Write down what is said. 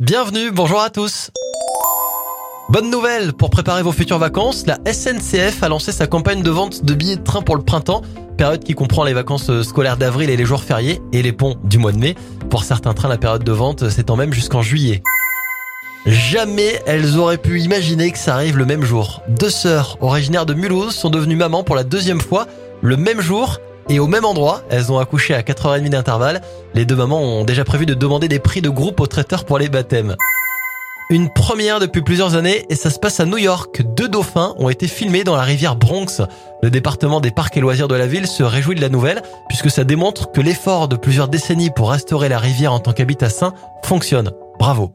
Bienvenue, bonjour à tous. Bonne nouvelle pour préparer vos futures vacances, la SNCF a lancé sa campagne de vente de billets de train pour le printemps, période qui comprend les vacances scolaires d'avril et les jours fériés et les ponts du mois de mai. Pour certains trains, la période de vente s'étend même jusqu'en juillet. Jamais elles auraient pu imaginer que ça arrive le même jour. Deux sœurs originaires de Mulhouse sont devenues mamans pour la deuxième fois le même jour et au même endroit. Elles ont accouché à 4h30 d'intervalle. Les deux mamans ont déjà prévu de demander des prix de groupe au traiteur pour les baptêmes. Une première depuis plusieurs années et ça se passe à New York. Deux dauphins ont été filmés dans la rivière Bronx. Le département des parcs et loisirs de la ville se réjouit de la nouvelle puisque ça démontre que l'effort de plusieurs décennies pour restaurer la rivière en tant qu'habitat sain fonctionne. Bravo.